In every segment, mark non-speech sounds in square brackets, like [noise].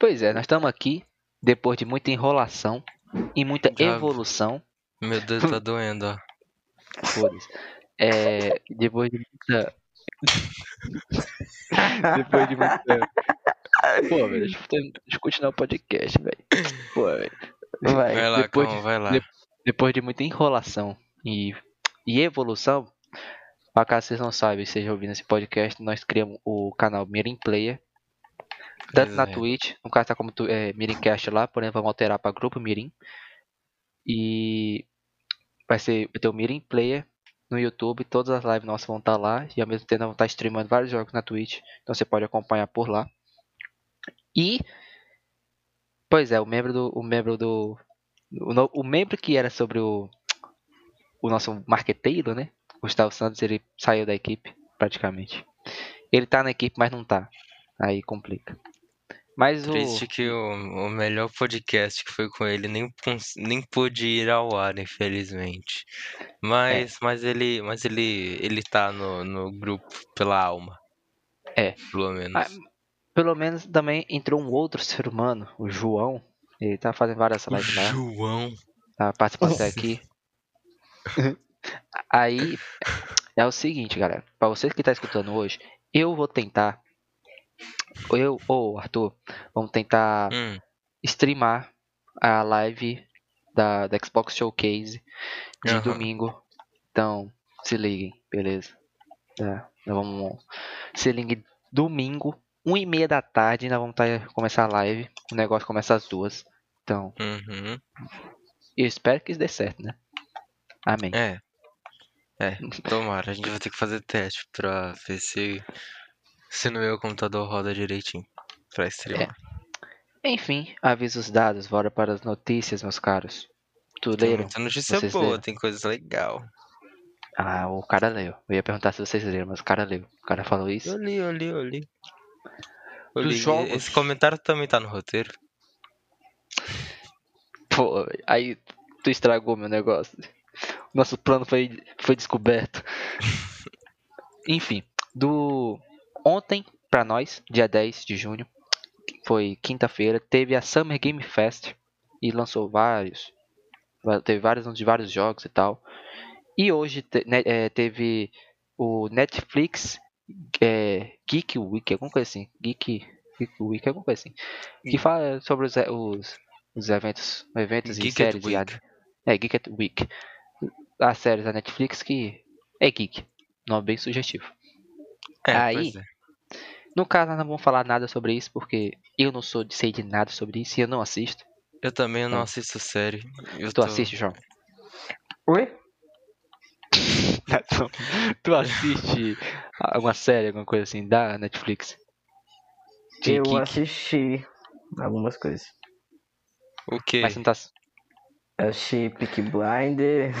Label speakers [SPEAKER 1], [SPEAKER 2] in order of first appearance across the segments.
[SPEAKER 1] Pois é, nós estamos aqui depois de muita enrolação e muita
[SPEAKER 2] Já-
[SPEAKER 1] evolução.
[SPEAKER 2] Meu Deus, tá doendo, ó.
[SPEAKER 1] Foda-se. É, depois de muita. [laughs] depois de muita. Pô, velho, deixa eu, continuar o podcast, velho. Pô, velho.
[SPEAKER 3] Vai.
[SPEAKER 2] Vai lá,
[SPEAKER 1] depois
[SPEAKER 2] vai lá.
[SPEAKER 1] de- Depois de muita enrolação e, e evolução, pra caso vocês não saibam e estejam ouvindo esse podcast, nós criamos o canal Mirim Player. Tanto na
[SPEAKER 2] é.
[SPEAKER 1] Twitch, no caso tá como tu, é, Mirincast lá, porém vamos alterar pra grupo Mirim. E vai ser vai ter o Mirim Player no YouTube, todas as lives nossas vão estar lá e ao mesmo tempo vamos estar streamando vários jogos na Twitch, então você pode acompanhar por lá. E pois é, o membro do o membro do o, o membro que era sobre o o nosso marqueteiro, né? Gustavo Santos, ele saiu da equipe praticamente. Ele tá na equipe, mas não tá. Aí complica. Mas o
[SPEAKER 2] Triste que o, o melhor podcast que foi com ele nem, nem pôde ir ao ar, infelizmente. Mas, mas ele, mas ele, ele tá no, no grupo pela alma.
[SPEAKER 1] É.
[SPEAKER 2] Pelo menos.
[SPEAKER 1] Ah, pelo menos também entrou um outro ser humano, o João. Ele tá fazendo várias
[SPEAKER 2] o
[SPEAKER 1] lives lá.
[SPEAKER 2] João.
[SPEAKER 1] tá participando aqui. Aí é o seguinte, galera. Pra vocês que tá escutando hoje, eu vou tentar. Eu ou Arthur, vamos tentar
[SPEAKER 2] Hum,
[SPEAKER 1] streamar a live da, da Xbox Showcase de
[SPEAKER 2] Aham.
[SPEAKER 1] domingo. Então, se liguem, beleza? Nós vamos. Se liguem domingo, 1 e meia da tarde, nós vamos tá, começar a live. O negócio começa às duas. Então,
[SPEAKER 2] uhum.
[SPEAKER 1] eu espero que isso dê certo, né? Amém.
[SPEAKER 2] É. É, tomara. A gente vai ter que fazer teste pra ver se, se no meu computador roda direitinho. Pra streamar.
[SPEAKER 1] Enfim, avisos dados, bora para as notícias, meus caros. Tu
[SPEAKER 2] Tem
[SPEAKER 1] leram?
[SPEAKER 2] notícia
[SPEAKER 1] Vocês
[SPEAKER 2] boa,
[SPEAKER 1] leram?
[SPEAKER 2] tem coisa legal.
[SPEAKER 1] Ah, o cara leu. Eu ia perguntar se vocês leram, mas o cara leu. O cara falou isso.
[SPEAKER 2] Eu li, eu li, eu li. Eu
[SPEAKER 1] Dos
[SPEAKER 2] li.
[SPEAKER 1] jogos-
[SPEAKER 2] Esse comentário também tá no roteiro.
[SPEAKER 1] Pô, aí tu estragou meu negócio. Nosso plano foi, foi descoberto. [laughs] Enfim, do ontem pra nós, dia 10 de junho, foi quinta-feira, teve a Summer Game Fest e lançou vários, teve vários de vários jogos e tal. E hoje te- né, é, teve o Netflix é, Geek Week, alguma coisa assim, Geek, Geek Week, alguma coisa assim, que fala sobre os, os, os eventos, eventos e
[SPEAKER 2] Geek at
[SPEAKER 1] séries de é, Geek at Week. As séries da Netflix que é geek. Nome bem sugestivo.
[SPEAKER 2] É,
[SPEAKER 1] Aí-
[SPEAKER 2] é.
[SPEAKER 1] No caso, nós não vamos falar nada sobre isso, porque eu não sou de sei de nada sobre isso e eu não assisto.
[SPEAKER 2] Eu também não
[SPEAKER 1] É.
[SPEAKER 2] assisto série. Eu
[SPEAKER 1] Tu
[SPEAKER 2] tô-
[SPEAKER 1] assiste, João?
[SPEAKER 3] Oi? [laughs]
[SPEAKER 1] tu assiste alguma série, alguma coisa assim, da Netflix? De
[SPEAKER 3] eu
[SPEAKER 1] geek?
[SPEAKER 3] assisti algumas coisas.
[SPEAKER 2] O quê?
[SPEAKER 1] Mas não tá...
[SPEAKER 3] Eu assisti Peaky Blinder.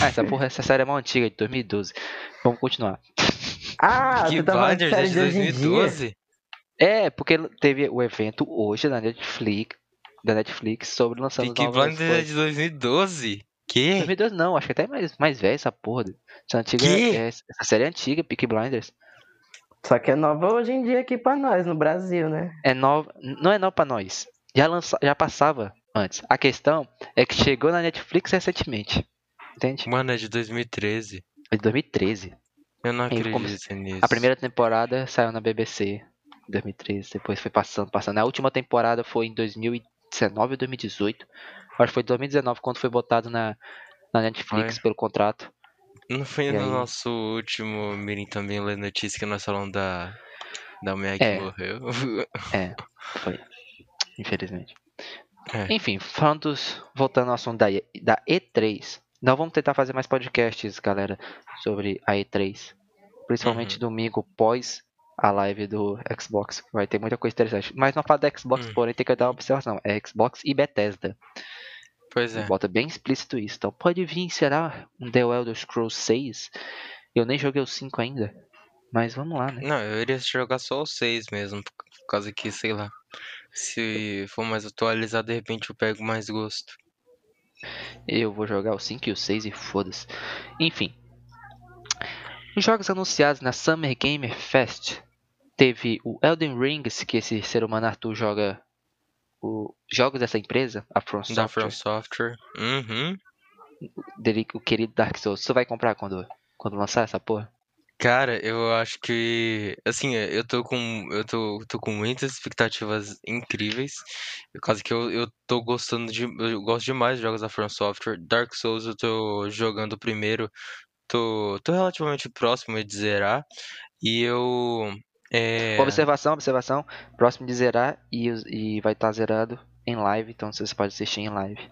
[SPEAKER 1] Ah, essa porra, essa série é mó antiga, de 2012. Vamos continuar.
[SPEAKER 3] Ah, [laughs]
[SPEAKER 2] Peaky
[SPEAKER 3] você tá falando de
[SPEAKER 2] Blinders é
[SPEAKER 3] série
[SPEAKER 2] de
[SPEAKER 3] de hoje em dia?
[SPEAKER 2] 2012?
[SPEAKER 1] É, porque teve o evento hoje da Netflix, da Netflix sobre lançando
[SPEAKER 2] Peaky
[SPEAKER 1] novas
[SPEAKER 2] Blinders é de 2012? Que?
[SPEAKER 1] 2012 não, acho que até mais, mais velho essa porra. Essa, antiga,
[SPEAKER 2] Que?
[SPEAKER 1] é- essa série é antiga, Peaky Blinders.
[SPEAKER 3] Só que é nova hoje em dia aqui pra nós, no Brasil, né?
[SPEAKER 1] É nova, não é nova pra nós. Já, lança, já passava antes. A questão é que chegou na Netflix recentemente. Entende?
[SPEAKER 2] Mano, é de 2013.
[SPEAKER 1] É de 2013.
[SPEAKER 2] Eu não acredito nisso.
[SPEAKER 1] A primeira temporada saiu na BBC em 2013, depois foi passando, passando. A última temporada foi em 2019 ou 2018. Acho que foi 2019 quando foi botado na, na Netflix
[SPEAKER 2] Foi.
[SPEAKER 1] pelo contrato.
[SPEAKER 2] Não foi
[SPEAKER 1] E
[SPEAKER 2] no
[SPEAKER 1] aí?
[SPEAKER 2] nosso último Mirim também ler notícia que nós falamos da, da mulher que
[SPEAKER 1] É.
[SPEAKER 2] morreu?
[SPEAKER 1] É, foi. Infelizmente.
[SPEAKER 2] É.
[SPEAKER 1] Enfim, falando dos- voltando ao assunto da, da E3. Nós vamos tentar fazer mais podcasts, galera, sobre a E3. Principalmente
[SPEAKER 2] Uhum.
[SPEAKER 1] domingo, pós a live do Xbox. Vai ter muita coisa interessante. Mas não fala da Xbox,
[SPEAKER 2] Hum.
[SPEAKER 1] porém tem que dar uma observação. É Xbox e Bethesda.
[SPEAKER 2] Pois é.
[SPEAKER 1] Bota bem explícito isso. Então pode vir, será? Um The Elder Scrolls 6. Eu nem joguei o 5 ainda. Mas vamos lá, né?
[SPEAKER 2] Não, eu iria jogar só o 6 mesmo, por causa que, sei lá, se for mais atualizado, de repente eu pego mais gosto.
[SPEAKER 1] Eu vou jogar o 5 e o 6 e foda-se. Enfim. Os jogos anunciados na Summer Gamer Fest. Teve o Elden Ring, que esse ser humano Arthur joga o jogos dessa empresa, a From
[SPEAKER 2] Da
[SPEAKER 1] Software,
[SPEAKER 2] From Software. Uhum.
[SPEAKER 1] dele, o querido Dark Souls, você vai comprar quando, quando lançar essa porra?
[SPEAKER 2] Cara, eu acho que, assim, eu tô com, eu tô, tô com muitas expectativas incríveis, por causa que eu, eu tô gostando de, eu gosto demais de jogos da From Software. Dark Souls eu tô jogando o primeiro, tô, tô relativamente próximo de zerar, e eu, é,
[SPEAKER 1] Observação, observação, próximo de zerar e, e vai estar zerado em live, então você pode assistir em live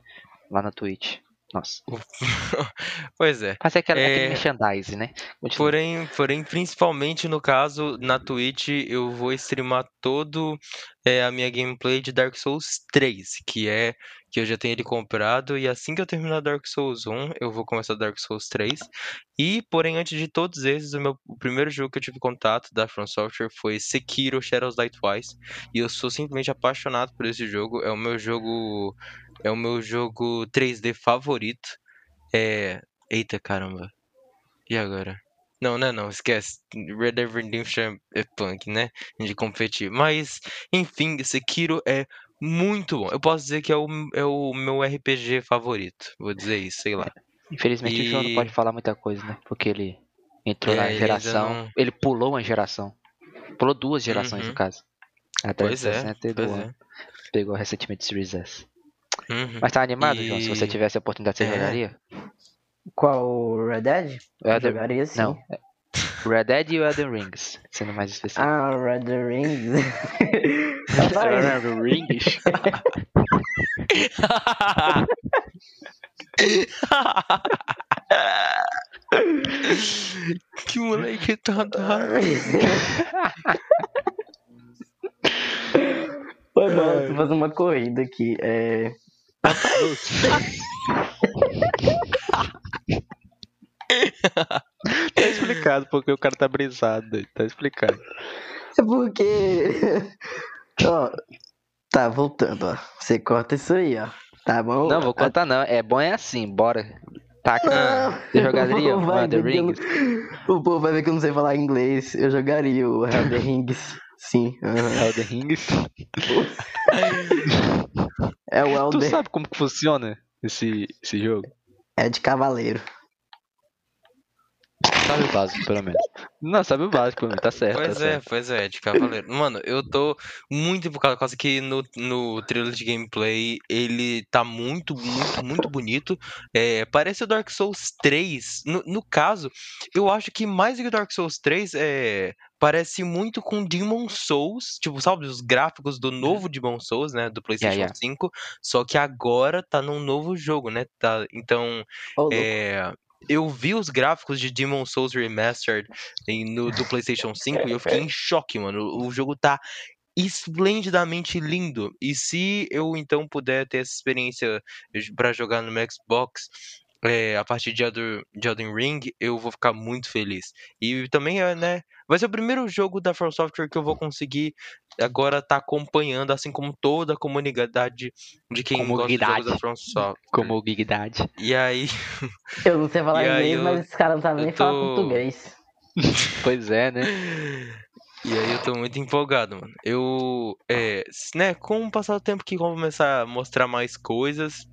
[SPEAKER 1] lá na Twitch. Nossa, [laughs]
[SPEAKER 2] pois é.
[SPEAKER 1] mas é aquela,
[SPEAKER 2] É,
[SPEAKER 1] aquele merchandise, né? Continua.
[SPEAKER 2] Porém, porém, principalmente no caso, na Twitch, eu vou streamar todo é, a minha gameplay de Dark Souls 3, que é que eu já tenho ele comprado, e assim que eu terminar Dark Souls 1, eu vou começar Dark Souls 3. E, porém, antes de todos esses, o meu o primeiro jogo que eu tive contato da From Software foi Sekiro Shadows Die Twice, e eu sou simplesmente apaixonado por esse jogo, é o meu jogo é o meu jogo 3D favorito. É, eita caramba. E agora? Não, não, não, esquece. Red Dead Redemption é punk, né? De competir. Mas, enfim, Sekiro é muito bom. Eu posso dizer que é o, é o meu RPG favorito. Vou dizer isso, sei lá.
[SPEAKER 1] Infelizmente o João não
[SPEAKER 2] E-
[SPEAKER 1] pode falar muita coisa, né? Porque ele entrou
[SPEAKER 2] É,
[SPEAKER 1] na
[SPEAKER 2] ele
[SPEAKER 1] geração.
[SPEAKER 2] não-
[SPEAKER 1] Ele pulou uma geração. Pulou duas gerações,
[SPEAKER 2] Uhum.
[SPEAKER 1] no caso. Até
[SPEAKER 2] Pois é,
[SPEAKER 1] 60 e do
[SPEAKER 2] pois é.
[SPEAKER 1] Pegou recentemente o Series S.
[SPEAKER 2] Uhum.
[SPEAKER 1] Mas tá animado, João? Se você
[SPEAKER 2] E-
[SPEAKER 1] tivesse a oportunidade, você
[SPEAKER 2] É.
[SPEAKER 1] jogaria?
[SPEAKER 3] Qual o Red Dead?
[SPEAKER 1] Elden-
[SPEAKER 3] Jogaria sim.
[SPEAKER 1] Não. Red Dead e o Elden Rings, sendo mais específico.
[SPEAKER 3] Ah, Red Dead Rings. [laughs]
[SPEAKER 1] Elden Rings? [laughs]
[SPEAKER 2] que moleque tá.
[SPEAKER 3] Foi bom, tô fazendo uma corrida aqui. É... [laughs]
[SPEAKER 1] tá explicado porque o cara tá brisado. Tá explicado.
[SPEAKER 3] É porque. [laughs] ó, tá, voltando, ó. Você corta isso aí, ó. Tá bom?
[SPEAKER 1] Não, vou contar não. É bom é assim, bora. Taca.
[SPEAKER 3] Não,
[SPEAKER 1] Você jogaria
[SPEAKER 3] o
[SPEAKER 1] Elden
[SPEAKER 3] não-
[SPEAKER 1] Rings?
[SPEAKER 3] O povo vai ver que eu não sei falar inglês. Eu jogaria o Elden [laughs] Rings. Sim. aham.
[SPEAKER 1] Elden Rings?
[SPEAKER 3] É o
[SPEAKER 1] Tu
[SPEAKER 3] Elden.
[SPEAKER 1] sabe como que funciona esse, esse jogo?
[SPEAKER 3] É de cavaleiro.
[SPEAKER 1] Sabe o básico, pelo menos. Não, sabe o básico, tá certo. tá
[SPEAKER 2] Pois é,
[SPEAKER 1] certo.
[SPEAKER 2] pois é, de cavaleiro. Mano, eu tô muito empolgado, por causa que no, no trailer de gameplay ele tá muito, muito, muito bonito. É, parece o Dark Souls 3. No, no caso, eu acho que mais do que o Dark Souls 3, é, parece muito com Demon Souls. Tipo, sabe, os gráficos do novo Demon Souls, né? Do PlayStation
[SPEAKER 1] yeah.
[SPEAKER 2] 5. Só que agora tá num novo jogo, né? Tá, então.
[SPEAKER 3] Louco.
[SPEAKER 2] É, eu vi os gráficos de Demon Souls Remastered em- no, do PlayStation 5 e eu fiquei em [laughs] choque, mano. O jogo tá esplendidamente lindo. E se eu então puder ter essa experiência pra jogar no Xbox é, a partir de Elden, de Elden Ring, eu vou ficar muito feliz. E também é, né? Vai ser o primeiro jogo da From Software que eu vou conseguir agora estar acompanhando, assim como toda a comunidade de quem gosta de jogos da
[SPEAKER 1] Comunidade.
[SPEAKER 2] From Software.
[SPEAKER 1] Como o Big Daddy.
[SPEAKER 2] E aí, [laughs]
[SPEAKER 3] Eu não sei falar inglês,
[SPEAKER 2] eu-
[SPEAKER 3] mas esse cara não sabe
[SPEAKER 2] eu
[SPEAKER 3] nem falar
[SPEAKER 2] tô-
[SPEAKER 3] português. [laughs]
[SPEAKER 1] Pois é, né? [laughs]
[SPEAKER 2] E aí eu tô muito empolgado, mano. Eu, é, né, com o passar do tempo que vão começar a mostrar mais coisas,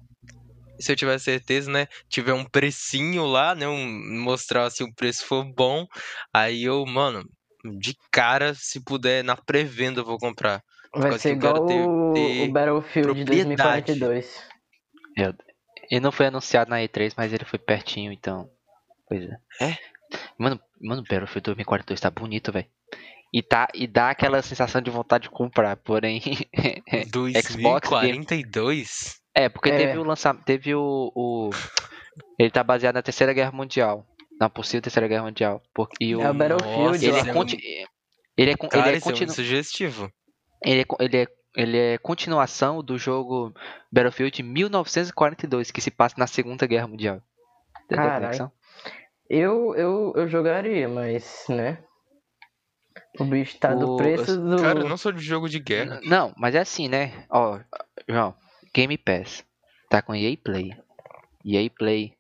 [SPEAKER 2] se eu tiver certeza, né, tiver um precinho lá, né, um, mostrar se o preço for bom, aí eu, mano, de cara, se puder, na pré-venda eu vou comprar.
[SPEAKER 3] Vai ser
[SPEAKER 2] que eu quero
[SPEAKER 3] igual
[SPEAKER 2] ter-
[SPEAKER 3] o,
[SPEAKER 2] ter
[SPEAKER 3] o Battlefield de
[SPEAKER 2] propriedade.
[SPEAKER 3] 2042.
[SPEAKER 1] Ele não foi anunciado na E3, mas ele foi pertinho, então. Pois é.
[SPEAKER 2] É?
[SPEAKER 1] Mano, mano, Battlefield 2042 tá bonito, velho. E, tá, e dá aquela sensação de vontade de comprar, porém. [laughs] Xbox Game-
[SPEAKER 2] 2042?
[SPEAKER 1] É, porque
[SPEAKER 3] É.
[SPEAKER 1] teve o lançamento. Teve o, o. Ele tá baseado na Terceira Guerra Mundial. Na possível Terceira Guerra Mundial. Porque, e o,
[SPEAKER 3] É o Battlefield,
[SPEAKER 2] Nossa,
[SPEAKER 1] ele,
[SPEAKER 3] ó.
[SPEAKER 1] é conti- ele é con-
[SPEAKER 2] Cara,
[SPEAKER 1] ele é
[SPEAKER 2] é
[SPEAKER 1] continu-
[SPEAKER 2] muito sugestivo.
[SPEAKER 1] ele é, ele é, ele é continuação do jogo Battlefield 1942, que se passa na Segunda Guerra Mundial. Conexão?
[SPEAKER 3] Eu, eu, eu jogaria, mas, né? O bicho tá do
[SPEAKER 1] O-
[SPEAKER 3] preço do.
[SPEAKER 2] Cara, eu não sou de jogo de guerra.
[SPEAKER 1] Não, mas é assim, né? Ó, João, Game Pass tá com EA Play. EA Play,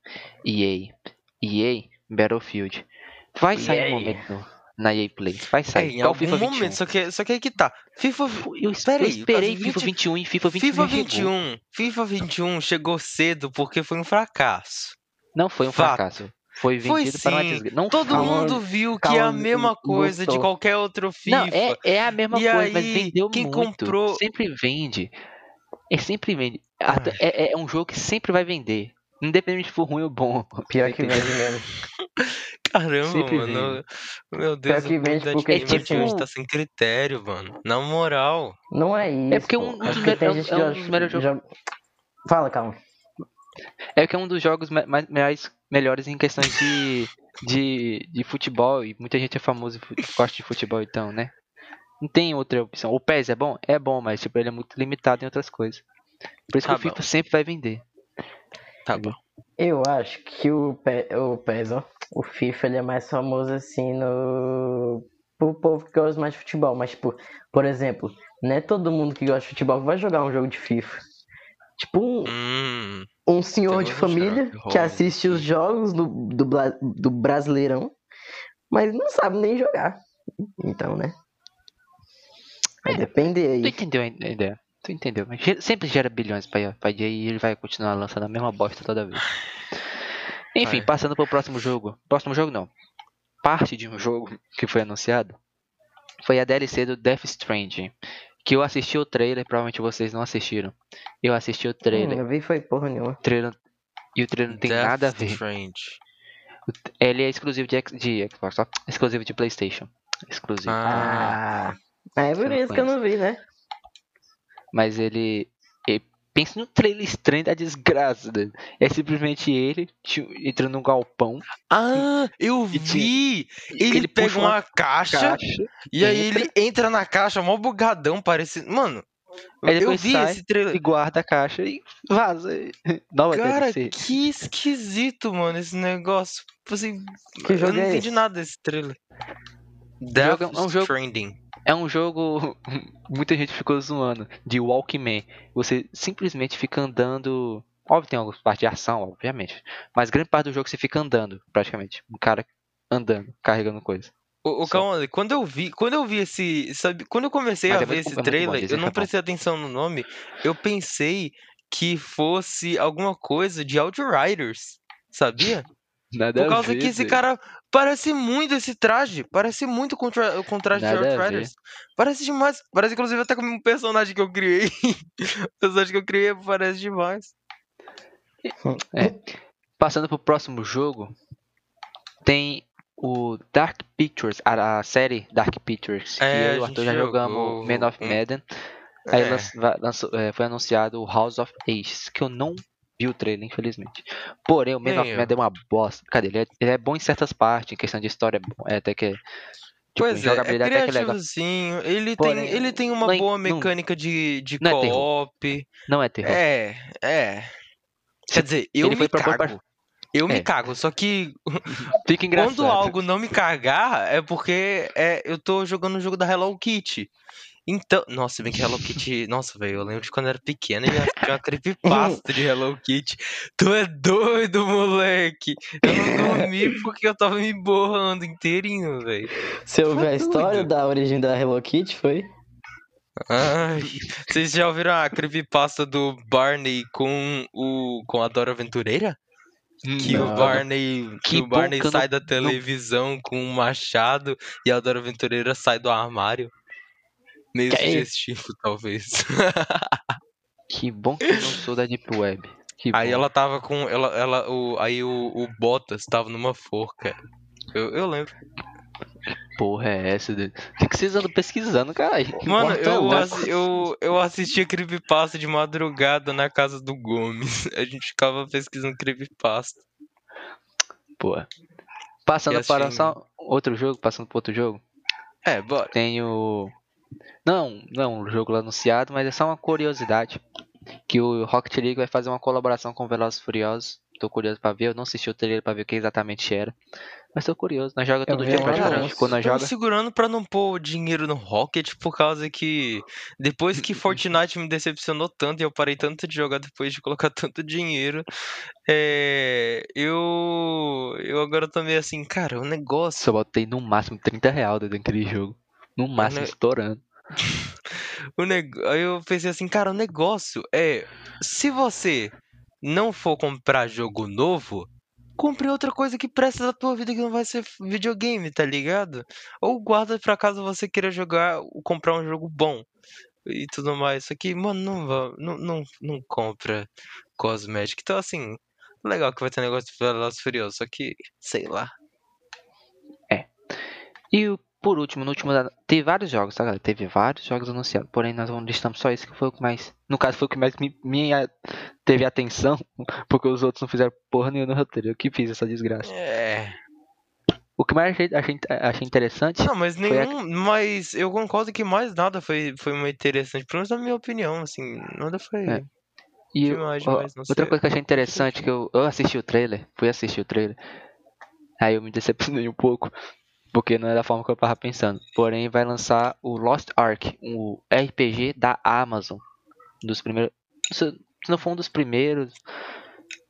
[SPEAKER 1] EA, EA Battlefield. Vai sair um momento na EA Play. Vai
[SPEAKER 2] É,
[SPEAKER 1] sair.
[SPEAKER 2] em
[SPEAKER 1] Igual
[SPEAKER 2] algum
[SPEAKER 1] FIFA 21.
[SPEAKER 2] momento, só que, só que aí que tá. FIFA,
[SPEAKER 1] Eu,
[SPEAKER 2] Pera
[SPEAKER 1] eu
[SPEAKER 2] aí,
[SPEAKER 1] esperei
[SPEAKER 2] caso
[SPEAKER 1] FIFA
[SPEAKER 2] 20
[SPEAKER 1] 21 e FIFA 21
[SPEAKER 2] FIFA
[SPEAKER 1] já chegou.
[SPEAKER 2] 21, FIFA 21 chegou cedo porque foi um fracasso.
[SPEAKER 1] Não foi um
[SPEAKER 2] Fato.
[SPEAKER 1] fracasso. Foi
[SPEAKER 2] Foi
[SPEAKER 1] vendido para uma desgraça. Não
[SPEAKER 2] Todo
[SPEAKER 1] foi.
[SPEAKER 3] Calma,
[SPEAKER 2] mundo viu que é
[SPEAKER 3] calma,
[SPEAKER 2] a mesma coisa de
[SPEAKER 3] Gustavo.
[SPEAKER 2] qualquer outro FIFA.
[SPEAKER 1] Não, é, é a mesma
[SPEAKER 2] E
[SPEAKER 1] coisa, mas
[SPEAKER 2] aí,
[SPEAKER 1] vendeu
[SPEAKER 2] quem
[SPEAKER 1] muito.
[SPEAKER 2] comprou-
[SPEAKER 1] Sempre vende. É sempre vende. É, é um jogo que sempre vai vender. Independente se for ruim ou bom. [laughs]
[SPEAKER 3] Pior que vende mesmo.
[SPEAKER 2] Caramba,
[SPEAKER 1] Sempre
[SPEAKER 2] mano. Meu Deus,
[SPEAKER 3] que
[SPEAKER 2] a
[SPEAKER 3] vende porque,
[SPEAKER 2] gamer
[SPEAKER 1] tipo,
[SPEAKER 2] de hoje tá sem critério, mano. Na moral.
[SPEAKER 3] Não é isso.
[SPEAKER 1] É porque um dos me-
[SPEAKER 3] que
[SPEAKER 1] é um- é um
[SPEAKER 3] que
[SPEAKER 1] dos melhores jogos-
[SPEAKER 3] joga- Fala, calma.
[SPEAKER 1] É que é um dos jogos mais, mais melhores em questões de, de, de futebol. E muita gente é famoso e gosta de futebol, então, né? Não tem outra opção. O PES é bom? É bom, mas tipo, ele é muito limitado em outras coisas. Por isso
[SPEAKER 2] Tá
[SPEAKER 1] que o
[SPEAKER 2] bom.
[SPEAKER 1] FIFA sempre vai vender.
[SPEAKER 2] Tá bom.
[SPEAKER 3] Eu acho que o, Pe- o PES, ó, o FIFA, ele é mais famoso assim no. pro povo que gosta mais de futebol. Mas, tipo, por exemplo, não é todo mundo que gosta de futebol que vai jogar um jogo de FIFA. Tipo, um,
[SPEAKER 2] Hum,
[SPEAKER 3] um senhor de
[SPEAKER 2] Temos um
[SPEAKER 3] família que assiste os jogos do, do, do Brasileirão, mas não sabe nem jogar. Então, né? Vai depender
[SPEAKER 1] Tu
[SPEAKER 3] aí.
[SPEAKER 1] entendeu a ideia? Tu entendeu? Mas sempre gera bilhões pra, pra EA e ele vai continuar lançando a mesma bosta toda vez. Enfim,
[SPEAKER 2] Vai.
[SPEAKER 1] passando pro próximo jogo. Próximo jogo não. Parte de um jogo que foi anunciado foi a DLC do Death Stranding. Que eu assisti o trailer, provavelmente vocês não assistiram. Eu assisti o
[SPEAKER 3] Hum,
[SPEAKER 1] trailer.
[SPEAKER 3] eu vi foi porra nenhuma.
[SPEAKER 1] trailer e o trailer não tem
[SPEAKER 2] Death
[SPEAKER 1] nada a ver.
[SPEAKER 2] Strange.
[SPEAKER 1] Ele é exclusivo de, de Xbox, ó. Exclusivo de PlayStation. Exclusivo.
[SPEAKER 2] Ah,
[SPEAKER 3] Ah, é por isso que eu não vi, né?
[SPEAKER 1] Mas ele. ele pensa no trailer estranho da desgraça. né? É simplesmente ele entrando num galpão.
[SPEAKER 2] ah, eu vi! Ele,
[SPEAKER 1] ele
[SPEAKER 2] pega uma,
[SPEAKER 1] uma
[SPEAKER 2] caixa,
[SPEAKER 1] Caixa.
[SPEAKER 2] e aí
[SPEAKER 1] entra.
[SPEAKER 2] ele entra na caixa, mó bugadão, parecendo. Mano, eu vi
[SPEAKER 1] sai
[SPEAKER 2] esse trailer.
[SPEAKER 1] E guarda a caixa e vaza. [laughs] Nova
[SPEAKER 2] Cara,
[SPEAKER 1] DLC.
[SPEAKER 2] que esquisito, mano, esse negócio. Tipo Assim,
[SPEAKER 3] Que
[SPEAKER 2] eu não
[SPEAKER 3] é
[SPEAKER 2] entendi
[SPEAKER 3] esse?
[SPEAKER 2] nada desse trailer.
[SPEAKER 1] jogo
[SPEAKER 2] Death
[SPEAKER 1] é um- é um jogo-
[SPEAKER 2] Stranding.
[SPEAKER 1] É um jogo. [laughs] Muita gente ficou zoando. De Walkman. Você simplesmente fica andando. Óbvio, tem algumas partes de ação, obviamente. Mas grande parte do jogo você fica andando, praticamente. Um cara andando, carregando coisa.
[SPEAKER 2] O, o quando eu vi, quando eu vi esse, sabe, quando eu comecei
[SPEAKER 1] Mas
[SPEAKER 2] a
[SPEAKER 1] é
[SPEAKER 2] ver
[SPEAKER 1] muito-
[SPEAKER 2] esse
[SPEAKER 1] é bom,
[SPEAKER 2] trailer,
[SPEAKER 1] dizem
[SPEAKER 2] eu não
[SPEAKER 1] é bom.
[SPEAKER 2] prestei atenção no nome, eu pensei que fosse alguma coisa de Outriders, sabia?
[SPEAKER 1] Nada
[SPEAKER 2] Por causa que esse cara parece muito esse traje, parece muito com, tra com o traje de
[SPEAKER 1] Nada ver.
[SPEAKER 2] Outriders. Parece demais, parece inclusive até com um personagem que eu criei. [laughs] o personagem que eu criei parece demais.
[SPEAKER 1] Passando pro próximo jogo, tem o Dark Pictures, a, a série Dark Pictures, que
[SPEAKER 2] É,
[SPEAKER 1] eu e o Arthur já
[SPEAKER 2] jogou
[SPEAKER 1] jogamos Man of Madden. Aí
[SPEAKER 2] É.
[SPEAKER 1] va- lançou- é, foi anunciado o House of Aces, que eu não vi o trailer, infelizmente. Porém, o Man of
[SPEAKER 2] eu.
[SPEAKER 1] Madden é uma bosta. Cadê? Ele é, ele é bom em certas partes, em questão de história, é é até que é. Tipo,
[SPEAKER 2] Pois é, é
[SPEAKER 1] é
[SPEAKER 2] criativozinho, ele,
[SPEAKER 1] Porém,
[SPEAKER 2] tem, ele tem uma
[SPEAKER 1] não é-
[SPEAKER 2] boa
[SPEAKER 1] não-
[SPEAKER 2] mecânica de, de
[SPEAKER 1] não é
[SPEAKER 2] co-op.
[SPEAKER 1] Não é terror.
[SPEAKER 2] É, é. Quer dizer, eu
[SPEAKER 1] Ele
[SPEAKER 2] me cago. Eu me
[SPEAKER 1] É.
[SPEAKER 2] cago, só que [laughs]
[SPEAKER 1] Fica engraçado.
[SPEAKER 2] quando algo não me cagar, é porque é, eu tô jogando o jogo da Hello Kitty. Então, nossa, bem que Hello Kitty. Nossa, velho, eu lembro de quando eu era pequeno e tinha uma creepypasta de Hello Kitty. Tu é doido, moleque! Eu não dormi [laughs] porque eu tava me borrando inteirinho, velho.
[SPEAKER 3] Você ouviu a
[SPEAKER 2] Tá
[SPEAKER 3] história da origem da Hello Kitty, foi?
[SPEAKER 2] Ai, vocês já ouviram a creepypasta do Barney com o com a Dora Aventureira? Que
[SPEAKER 3] Não.
[SPEAKER 2] o Barney, que
[SPEAKER 1] Que
[SPEAKER 2] o Barney sai
[SPEAKER 1] não-
[SPEAKER 2] da televisão com um machado e a Dora Aventureira sai do armário. Meio
[SPEAKER 3] Que é
[SPEAKER 2] sugestivo, [laughs] talvez.
[SPEAKER 1] Que bom que eu não sou da Deep Web. Que
[SPEAKER 2] Aí
[SPEAKER 1] bom.
[SPEAKER 2] ela tava com. Ela, ela, o, aí o, o Bottas tava numa forca. Eu, eu lembro.
[SPEAKER 1] Porra, é essa? O que, vocês andam pesquisando, caralho?
[SPEAKER 2] Mano, eu,
[SPEAKER 3] louco.
[SPEAKER 2] assi- eu, eu assistia Creepypasta de madrugada na casa do Gomes. [laughs] A gente ficava pesquisando Creepypasta.
[SPEAKER 1] Porra. Passando para só outro jogo, passando para outro jogo,
[SPEAKER 2] É, bora.
[SPEAKER 1] tem o. Não, não é um jogo anunciado, mas é só uma curiosidade. Que o Rocket League vai fazer uma colaboração com o Velozes Furiosos tô curioso pra ver. Eu não assisti o trailer pra ver o que exatamente era. Mas tô curioso. Nós joga todo dia praticamente. Quando nós joga.
[SPEAKER 2] segurando pra não pôr o dinheiro no Rocket por causa que depois que Fortnite me decepcionou tanto e eu parei tanto de jogar depois de colocar [laughs] tanto dinheiro, é, eu eu agora tô meio assim, cara, o negócio,
[SPEAKER 1] Só botei no máximo 30 reais dentro daquele jogo. No máximo,
[SPEAKER 2] ne-
[SPEAKER 1] estourando. [laughs]
[SPEAKER 2] o neg... aí eu pensei assim, cara, o negócio é, se você não for comprar jogo novo, compre outra coisa que presta da tua vida que não vai ser videogame, tá ligado? Ou guarda pra caso você queira jogar, comprar um jogo bom e tudo mais. Só que, mano, não, não, não, não compra cosmético. Então, assim, legal que vai ter negócio de Velozes Furiosos, só que, sei lá.
[SPEAKER 1] E o- por último, no último. da- Teve vários jogos, tá, galera? Teve vários jogos anunciados. Porém, nós vamos listamos só esse que foi o que mais. No caso, foi o que mais me, me a- teve atenção. [laughs] Porque os outros não fizeram porra nenhuma no roteiro. Eu que fiz essa desgraça.
[SPEAKER 2] É.
[SPEAKER 1] O que mais achei, achei, achei interessante.
[SPEAKER 2] Não, mas
[SPEAKER 1] Foi a-
[SPEAKER 2] nenhum. Mas eu concordo que mais nada foi, foi muito interessante. Pelo menos na minha opinião, assim. Nada foi.
[SPEAKER 1] É. E eu-
[SPEAKER 2] demais, demais,
[SPEAKER 1] outra
[SPEAKER 2] sei.
[SPEAKER 1] coisa que eu achei interessante que eu, eu assisti o trailer, fui assistir o trailer. Aí eu me decepcionei um pouco, porque não é da forma que eu tava pensando. Porém, vai lançar o Lost Ark, um RPG da Amazon. Dos primeiros. Se não for um dos primeiros.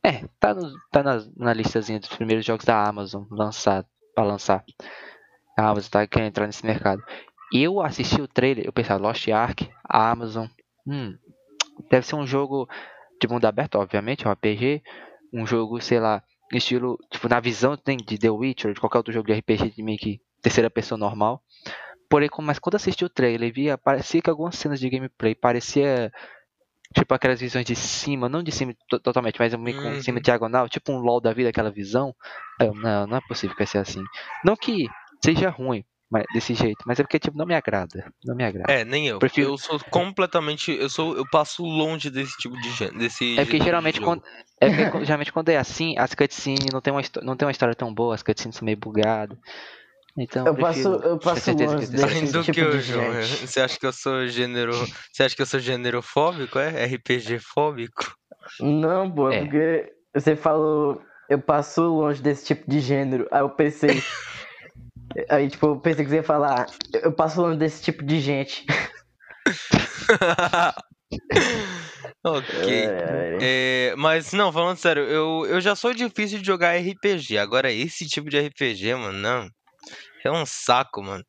[SPEAKER 1] É, tá, no, tá na, na listazinha dos primeiros jogos da Amazon lançado, pra lançar. A Amazon tá querendo entrar nesse mercado. Eu assisti o trailer, eu pensava, Lost Ark, Amazon. Hum, deve ser um jogo de mundo aberto, obviamente, é um RPG. Um jogo, sei lá, estilo, tipo, na visão tem de The Witcher, de qualquer outro jogo de RPG de meio que terceira pessoa normal. Porém, mas quando assisti o trailer, via, parecia que algumas cenas de gameplay parecia tipo aquelas visões de cima, não de cima to- totalmente, mas meio com
[SPEAKER 2] Uhum.
[SPEAKER 1] cima diagonal, tipo um LoL da vida, aquela visão. Eu, não, não é possível que vai ser assim. Não que seja ruim, desse jeito, mas é porque tipo não me agrada, não me agrada.
[SPEAKER 2] É, nem eu.
[SPEAKER 1] Prefiro-
[SPEAKER 2] Eu sou completamente. Eu sou. Eu passo longe desse tipo de gênero. Desse
[SPEAKER 1] É porque
[SPEAKER 2] de
[SPEAKER 1] geralmente quando, é porque geralmente quando é assim, as cutscenes não tem uma, não tem uma história tão boa, as cutscenes são meio bugadas. Então
[SPEAKER 3] Eu
[SPEAKER 1] prefiro
[SPEAKER 3] passo- eu passo longe
[SPEAKER 1] que
[SPEAKER 3] desse
[SPEAKER 2] Além do
[SPEAKER 3] tipo
[SPEAKER 2] que eu,
[SPEAKER 3] de
[SPEAKER 2] João,
[SPEAKER 3] gente.
[SPEAKER 2] você acha que eu sou gênero. Você acha que eu sou gênero fóbico, é? RPG fóbico?
[SPEAKER 3] Não, pô, É. porque você falou, eu passo longe desse tipo de gênero. Aí eu pensei. [laughs] Aí, tipo, eu pensei que você ia falar, eu passo longe desse tipo de gente. [laughs]
[SPEAKER 2] ok.
[SPEAKER 3] É,
[SPEAKER 2] mas não, falando sério, eu, eu já sou difícil de jogar RPG. Agora, esse tipo de RPG, mano, não. É um saco, mano.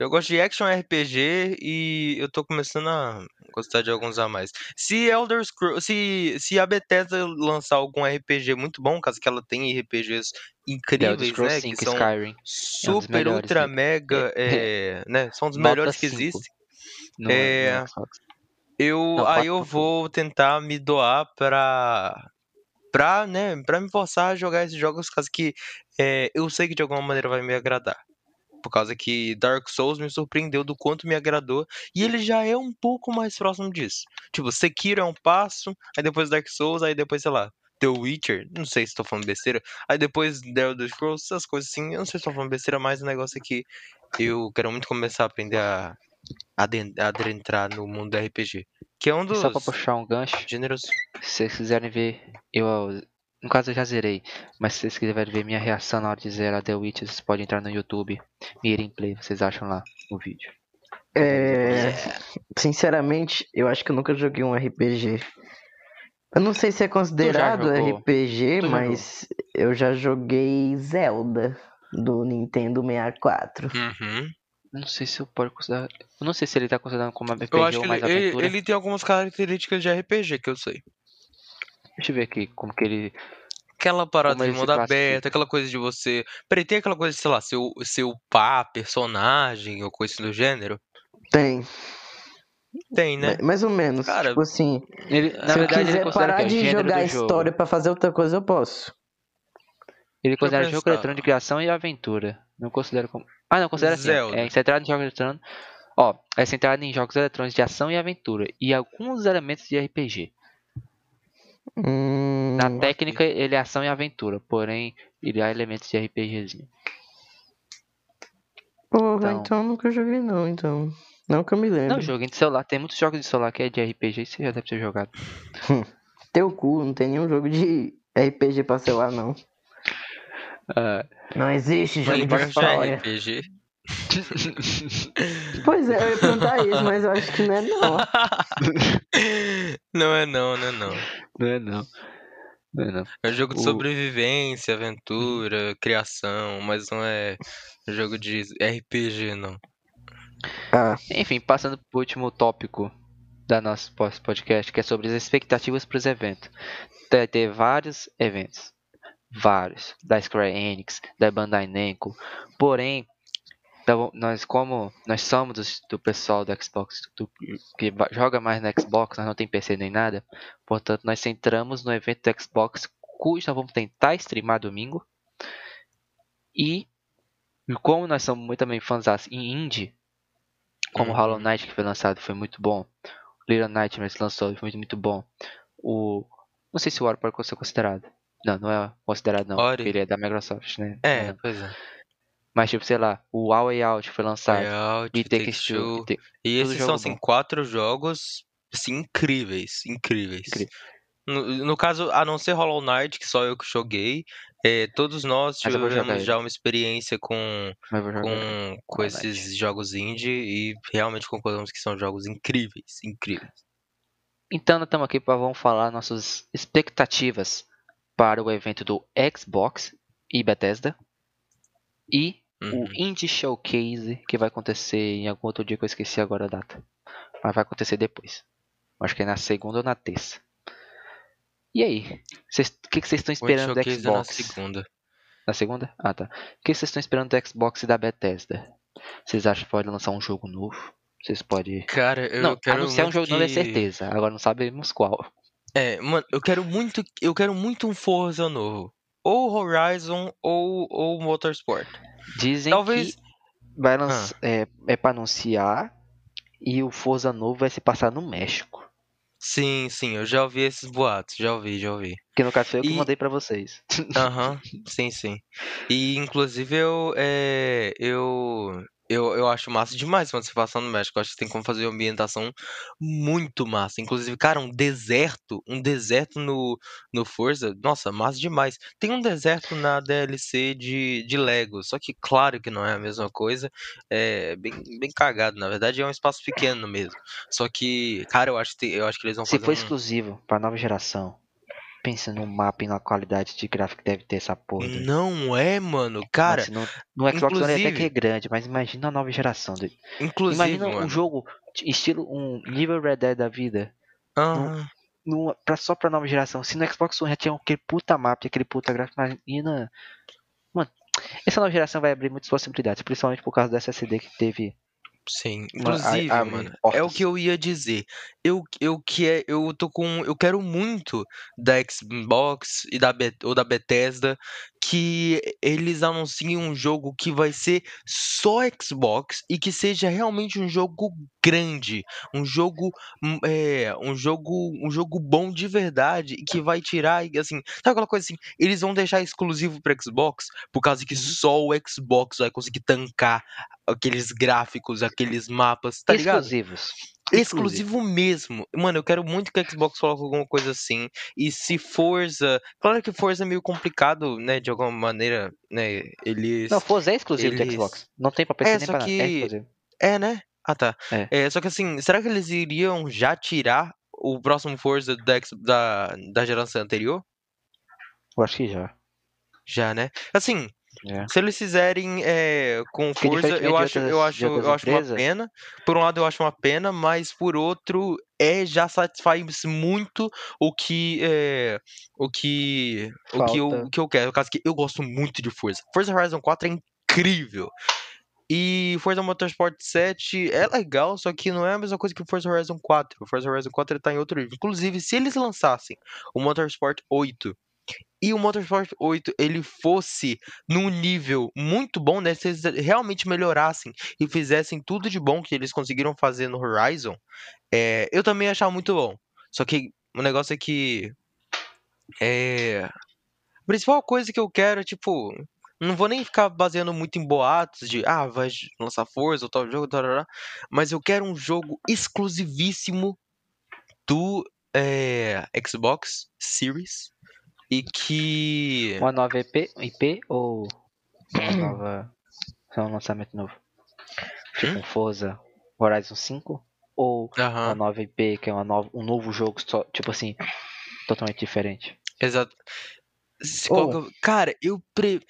[SPEAKER 2] Eu gosto de action RPG e eu tô começando a gostar de alguns a mais. Se Elder Scrolls, se, se a Bethesda lançar algum RPG muito bom, caso que ela tenha RPGs incríveis,
[SPEAKER 1] Scrolls
[SPEAKER 2] né,
[SPEAKER 1] 5
[SPEAKER 2] que são
[SPEAKER 1] Skyrim
[SPEAKER 2] super,
[SPEAKER 1] melhores,
[SPEAKER 2] ultra,
[SPEAKER 1] né?
[SPEAKER 2] mega,
[SPEAKER 1] É.
[SPEAKER 2] é, né, são os
[SPEAKER 1] Nota
[SPEAKER 2] melhores que existem.
[SPEAKER 1] no,
[SPEAKER 2] É,
[SPEAKER 1] no Xbox.
[SPEAKER 2] Eu,
[SPEAKER 1] Não,
[SPEAKER 2] aí eu vou tentar me doar pra, pra, né, pra me forçar a jogar esses jogos, caso que é, eu sei que de alguma maneira vai me agradar. Por causa que Dark Souls me surpreendeu do quanto me agradou, e ele já é um pouco mais próximo disso. Tipo, Sekiro é um passo, aí depois Dark Souls, aí depois, sei lá, The Witcher, não sei se tô falando besteira, aí depois The Elder Scrolls, essas coisas assim, eu não sei se tô falando besteira, mas o negócio é que eu quero muito começar a aprender a aden- adentrar no mundo do RPG. Que é um dos
[SPEAKER 1] Só pra puxar um gancho,
[SPEAKER 2] gêneros.
[SPEAKER 1] se vocês quiserem ver, eu, no caso eu já zerei, mas se vocês quiserem ver minha reação na hora de zerar The Witcher, vocês podem entrar no YouTube, Mirim Play, vocês acham lá o vídeo.
[SPEAKER 3] É, sinceramente, eu acho que eu nunca joguei um RPG. Eu não sei se é considerado? RPG,
[SPEAKER 1] Tu
[SPEAKER 3] mas eu já joguei Zelda do Nintendo 64.
[SPEAKER 2] Uhum.
[SPEAKER 1] Não sei se eu posso considerar, eu não sei se ele tá considerando como RPG
[SPEAKER 2] Eu acho
[SPEAKER 1] ou
[SPEAKER 2] que
[SPEAKER 1] mais
[SPEAKER 2] ele, ele,
[SPEAKER 1] aventura.
[SPEAKER 2] ele tem algumas características de RPG que eu sei.
[SPEAKER 1] Deixa eu ver aqui como que ele,
[SPEAKER 2] Aquela parada de
[SPEAKER 1] ele
[SPEAKER 2] mundo aberto, aquela coisa de você. Peraí, tem aquela coisa de, sei lá, seu, seu pá, personagem ou coisa do gênero?
[SPEAKER 3] Tem,
[SPEAKER 2] Tem, né?
[SPEAKER 3] ma- mais ou menos.
[SPEAKER 2] Cara,
[SPEAKER 3] tipo assim,
[SPEAKER 1] ele na
[SPEAKER 3] se eu
[SPEAKER 1] verdade
[SPEAKER 3] quiser parar
[SPEAKER 1] que é
[SPEAKER 3] de jogar história pra fazer outra coisa, eu posso.
[SPEAKER 1] Ele considera jogo eletrônico de criação e aventura. Não considera como. Ah, não, considera assim.
[SPEAKER 2] Zelda.
[SPEAKER 1] É centrado em jogos eletrônicos. Ó, é centrado em jogos eletrônicos de ação e aventura. E alguns elementos de RPG.
[SPEAKER 3] Hum,
[SPEAKER 1] Na técnica, ele é ação e aventura. Porém, ele há elementos de RPGzinho.
[SPEAKER 3] porra,
[SPEAKER 1] então-
[SPEAKER 3] então... eu nunca joguei não, então. Não que eu me lembro.
[SPEAKER 1] Não, joguinho de celular. Tem muitos jogos de celular que é de RPG e você já deve ter jogado. [laughs]
[SPEAKER 3] Teu cu, não tem nenhum jogo de RPG pra celular, não.
[SPEAKER 1] Ah,
[SPEAKER 3] Não existe jogo de
[SPEAKER 2] é
[SPEAKER 3] história.
[SPEAKER 2] RPG. [laughs]
[SPEAKER 3] Pois é, eu ia perguntar isso, mas eu acho que não é não. [laughs]
[SPEAKER 2] não é não, não é não.
[SPEAKER 1] não é não. Não é não.
[SPEAKER 2] É um jogo de
[SPEAKER 1] O-
[SPEAKER 2] sobrevivência, aventura, criação, mas não é jogo de RPG, não.
[SPEAKER 3] Ah,
[SPEAKER 1] Enfim, passando pro último tópico da nosso podcast, que é sobre as expectativas para os eventos. Vai ter vários eventos. Vários. Da Square Enix, da Bandai Namco. Porém, nós como nós somos do, pessoal do Xbox do- que joga mais no Xbox, nós não tem PC nem nada. Portanto, nós centramos no evento do Xbox, cujo nós vamos tentar streamar domingo. E e como nós somos muito também fãs em indie, como
[SPEAKER 2] Uhum.
[SPEAKER 1] Hollow Knight que foi lançado foi muito bom. Little Nightmares lançou foi muito, muito bom. O não sei se o Ori pode ser considerado. Não, não é considerado não,
[SPEAKER 2] Ori?
[SPEAKER 1] ele é da Microsoft, né?
[SPEAKER 2] É,
[SPEAKER 1] Não.
[SPEAKER 2] pois é.
[SPEAKER 1] Mas tipo, sei lá, o A Way Out foi lançado.
[SPEAKER 2] Layout,
[SPEAKER 1] E
[SPEAKER 2] Take
[SPEAKER 1] Two.
[SPEAKER 2] Two.
[SPEAKER 1] e
[SPEAKER 2] esses são, assim,
[SPEAKER 1] bom.
[SPEAKER 2] quatro jogos, assim, incríveis, incríveis.
[SPEAKER 1] Incrível.
[SPEAKER 2] No, no caso, a não ser Hollow Knight, que só eu que joguei, é, todos nós tivemos já uma experiência com, com, com esses jogos indie e realmente concordamos que são jogos incríveis, incríveis.
[SPEAKER 1] Então, nós estamos aqui para vamos falar nossas expectativas para o evento do Xbox e Bethesda e
[SPEAKER 2] Uhum.
[SPEAKER 1] o Indie Showcase que vai acontecer em algum outro dia que eu esqueci agora a data. Mas vai acontecer depois. Acho que é na segunda ou na terça. E aí? O que que vocês estão esperando do
[SPEAKER 2] é na
[SPEAKER 1] Xbox?
[SPEAKER 2] segunda.
[SPEAKER 1] Na segunda? Ah, tá. O que vocês estão esperando do Xbox e da Bethesda? Vocês acham que pode lançar um jogo novo? Vocês podem.
[SPEAKER 2] Cara, eu
[SPEAKER 1] Não,
[SPEAKER 2] quero
[SPEAKER 1] anunciar um jogo novo é
[SPEAKER 2] que-
[SPEAKER 1] certeza. Agora não sabemos qual.
[SPEAKER 2] É, mano, eu quero muito, eu quero muito um Forza novo. Ou Horizon ou, ou Motorsport.
[SPEAKER 1] Dizem
[SPEAKER 2] Talvez-
[SPEAKER 1] que vai lançar, é, é para anunciar e o Forza novo vai se passar no México.
[SPEAKER 2] Sim, sim, eu já ouvi esses boatos, já ouvi, já ouvi.
[SPEAKER 1] Que no foi eu que
[SPEAKER 2] E-
[SPEAKER 1] mandei pra vocês.
[SPEAKER 2] Aham, sim, sim. E inclusive eu, é, eu, eu, eu acho massa demais quando você passa no México. Eu acho que tem como fazer uma ambientação muito massa. Inclusive, cara, um deserto, um deserto no, no Forza, nossa, massa demais. Tem um deserto na DLC de, de Lego, só que claro que não é a mesma coisa. É bem, bem cagado, na verdade é um espaço pequeno mesmo. Só que, cara, eu acho que, eu acho que eles vão
[SPEAKER 1] Se
[SPEAKER 2] fazer
[SPEAKER 1] for
[SPEAKER 2] um...
[SPEAKER 1] exclusivo pra nova geração, pensa no mapa e na qualidade de gráfico que deve ter essa porra. doido.
[SPEAKER 2] Não é, mano, cara,
[SPEAKER 1] não- no Xbox One até que é grande, mas imagina a nova geração. doido.
[SPEAKER 2] inclusive,
[SPEAKER 1] Imagina um
[SPEAKER 2] mano.
[SPEAKER 1] jogo estilo um nível Red Dead da vida.
[SPEAKER 2] Aham.
[SPEAKER 1] No, pra, só pra nova geração. Se no Xbox One já tinha aquele puta mapa e aquele puta gráfico, imagina. Mano, essa nova geração vai abrir muitas possibilidades, principalmente por causa do SSD que teve.
[SPEAKER 2] Sim,
[SPEAKER 1] Uma- a-
[SPEAKER 2] inclusive,
[SPEAKER 1] abre
[SPEAKER 2] mano, é o que eu ia dizer. Eu, eu que é, eu tô com, eu quero muito da Xbox e da Bet- ou da Bethesda que eles anunciem um jogo que vai ser só Xbox e que seja realmente um jogo grande, um jogo, hum, é, um jogo, um jogo bom de verdade e que vai tirar, assim, sabe aquela coisa assim? Eles vão deixar exclusivo para Xbox por causa que
[SPEAKER 1] Uhum.
[SPEAKER 2] só o Xbox vai conseguir tancar aqueles gráficos, aqueles mapas, tá ligado?
[SPEAKER 1] Exclusivos.
[SPEAKER 2] Exclusivo mesmo. Mano, eu quero muito que a Xbox coloque alguma coisa assim. E se Forza. Claro que Forza é meio complicado, né? De alguma maneira, né? Eles.
[SPEAKER 1] Não, Forza é exclusivo do
[SPEAKER 2] eles-
[SPEAKER 1] Xbox. Não tem pra PC
[SPEAKER 2] É,
[SPEAKER 1] nem
[SPEAKER 2] só
[SPEAKER 1] pra nada. É
[SPEAKER 2] que-
[SPEAKER 1] exclusivo.
[SPEAKER 2] É, né? Ah, tá.
[SPEAKER 1] É.
[SPEAKER 2] É, só que assim, será que eles iriam já tirar o próximo Forza da, da, da geração anterior?
[SPEAKER 1] Eu acho que já.
[SPEAKER 2] Já, né? Assim,
[SPEAKER 1] É.
[SPEAKER 2] se eles fizerem é, com
[SPEAKER 1] Porque diferentemente
[SPEAKER 2] eu acho, eu
[SPEAKER 1] outras-
[SPEAKER 2] acho,
[SPEAKER 1] de outras
[SPEAKER 2] eu acho uma pena. Por um lado, eu acho uma pena, mas por outro, é já satisfaz muito o que é, o que o que eu, o que eu quero. No caso que eu gosto muito de Forza. Forza Horizon 4 é incrível. E Forza Motorsport 7 é legal, só que não é a mesma coisa que o Forza Horizon 4. O Forza Horizon 4 ele tá em outro nível. Inclusive, se eles lançassem o Motorsport 8 e o Motorsport 8 ele fosse num nível muito bom, né? Se eles realmente melhorassem e fizessem tudo de bom que eles conseguiram fazer no Horizon, é, eu também achar muito bom. Só que o negócio é que. É. A principal coisa que eu quero, tipo. Não vou nem ficar baseando muito em boatos de ah, vai lançar Forza ou tal jogo, tarará, mas eu quero um jogo exclusivíssimo do é, Xbox Series e que.
[SPEAKER 1] Uma nova IP, IP ou uma [clears throat] nova. Só um lançamento novo? Tipo um Forza Horizon 5? Ou uma
[SPEAKER 2] Aham,
[SPEAKER 1] nova IP, que é uma nova, um novo jogo, só, tipo assim, totalmente diferente?
[SPEAKER 2] exato. Que eu- Cara, eu pre...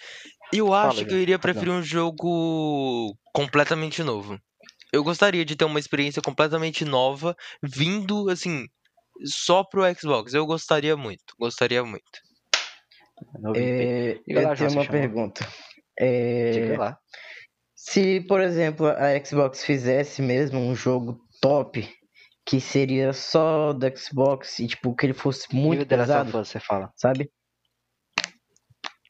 [SPEAKER 2] eu acho que eu iria preferir um jogo completamente novo. Eu gostaria de ter uma experiência completamente nova, vindo assim, só pro Xbox. Eu gostaria muito, gostaria muito.
[SPEAKER 3] É,
[SPEAKER 1] lá,
[SPEAKER 3] eu
[SPEAKER 1] João,
[SPEAKER 3] tenho uma pergunta. É,
[SPEAKER 1] Diga lá.
[SPEAKER 3] se, por exemplo, a Xbox fizesse mesmo um jogo top, que seria só do Xbox e tipo que ele fosse muito pesado,
[SPEAKER 1] você fala.
[SPEAKER 3] sabe?